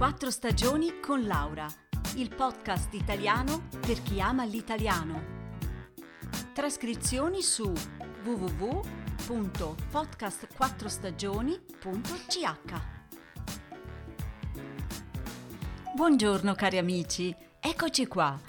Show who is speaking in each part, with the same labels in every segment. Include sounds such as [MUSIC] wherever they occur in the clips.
Speaker 1: Quattro stagioni con Laura, il podcast italiano per chi ama l'italiano. Trascrizioni su www.podcastquattrostagioni.ch Buongiorno cari amici, eccoci qua.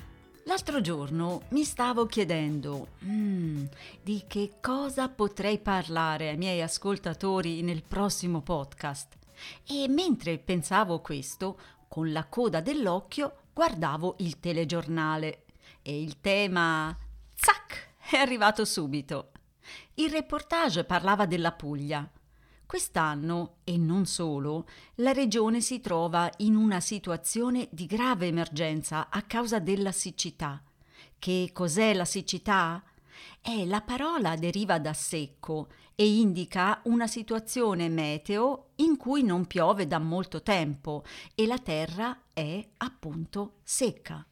Speaker 1: L'altro giorno mi stavo chiedendo mm, di che cosa potrei parlare ai miei ascoltatori nel prossimo podcast. E mentre pensavo questo, con la coda dell'occhio guardavo il telegiornale e il tema, zac, è arrivato subito. Il reportage parlava della Puglia. Quest'anno, e non solo, la regione si trova in una situazione di grave emergenza a causa della siccità. Che cos'è la siccità? Eh, la parola deriva da secco e indica una situazione meteo in cui non piove da molto tempo e la terra è appunto secca.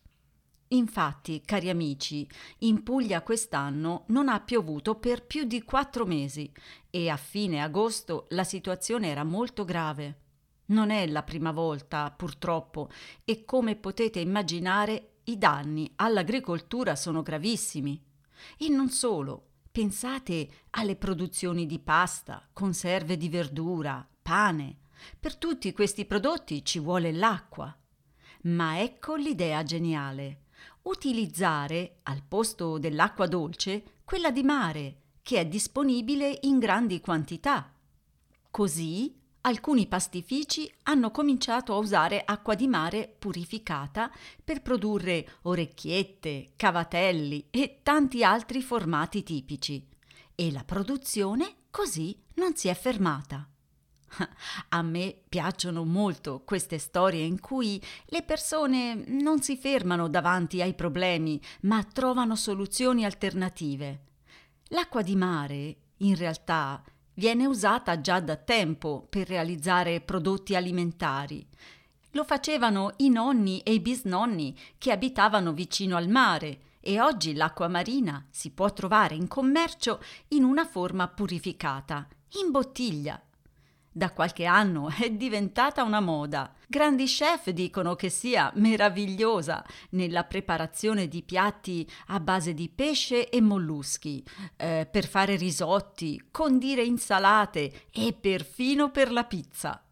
Speaker 1: Infatti, cari amici, in Puglia quest'anno non ha piovuto per più di quattro mesi e a fine agosto la situazione era molto grave. Non è la prima volta, purtroppo, e come potete immaginare i danni all'agricoltura sono gravissimi. E non solo, pensate alle produzioni di pasta, conserve di verdura, pane. Per tutti questi prodotti ci vuole l'acqua. Ma ecco l'idea geniale. Utilizzare, al posto dell'acqua dolce, quella di mare, che è disponibile in grandi quantità. Così alcuni pastifici hanno cominciato a usare acqua di mare purificata per produrre orecchiette, cavatelli e tanti altri formati tipici. E la produzione così non si è fermata. [LAUGHS] A me piacciono molto queste storie in cui le persone non si fermano davanti ai problemi, ma trovano soluzioni alternative. L'acqua di mare, in realtà, viene usata già da tempo per realizzare prodotti alimentari. Lo facevano i nonni e i bisnonni che abitavano vicino al mare e oggi l'acqua marina si può trovare in commercio in una forma purificata, in bottiglia. Da qualche anno è diventata una moda. Grandi chef dicono che sia meravigliosa nella preparazione di piatti a base di pesce e molluschi, eh, per fare risotti, condire insalate e perfino per la pizza.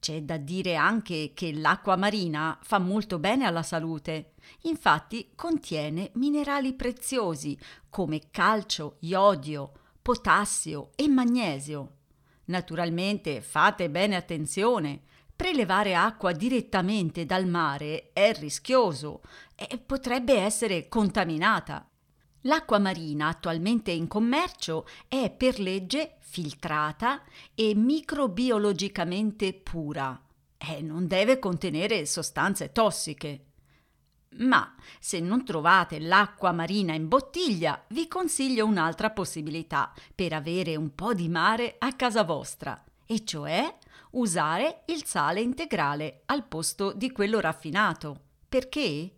Speaker 1: C'è da dire anche che l'acqua marina fa molto bene alla salute. Infatti contiene minerali preziosi come calcio, iodio, potassio e magnesio. Naturalmente fate bene attenzione. Prelevare acqua direttamente dal mare è rischioso e potrebbe essere contaminata. L'acqua marina attualmente in commercio è per legge filtrata e microbiologicamente pura e non deve contenere sostanze tossiche. Ma se non trovate l'acqua marina in bottiglia, vi consiglio un'altra possibilità per avere un po' di mare a casa vostra, e cioè usare il sale integrale al posto di quello raffinato. Perché?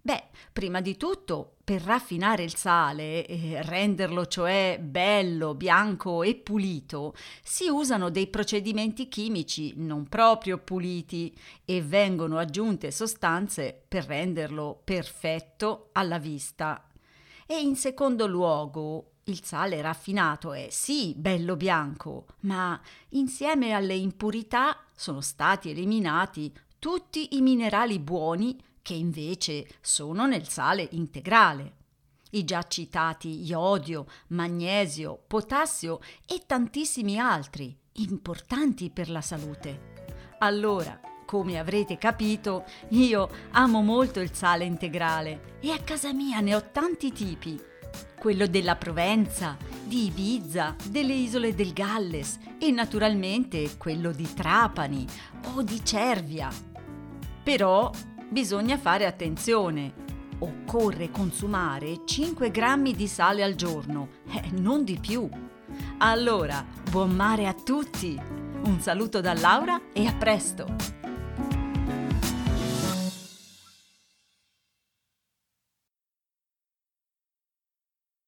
Speaker 1: Beh, prima di tutto, per raffinare il sale, e renderlo cioè bello, bianco e pulito, si usano dei procedimenti chimici non proprio puliti e vengono aggiunte sostanze per renderlo perfetto alla vista. E in secondo luogo, il sale raffinato è sì bello bianco, ma insieme alle impurità sono stati eliminati tutti i minerali buoni che invece sono nel sale integrale. I già citati iodio, magnesio, potassio e tantissimi altri, importanti per la salute. Allora, come avrete capito, io amo molto il sale integrale e a casa mia ne ho tanti tipi. Quello della Provenza, di Ibiza, delle isole del Galles e naturalmente quello di Trapani o di Cervia. Però bisogna fare attenzione. Occorre consumare 5 grammi di sale al giorno, eh, non di più. Allora, buon mare a tutti! Un saluto da Laura e a presto!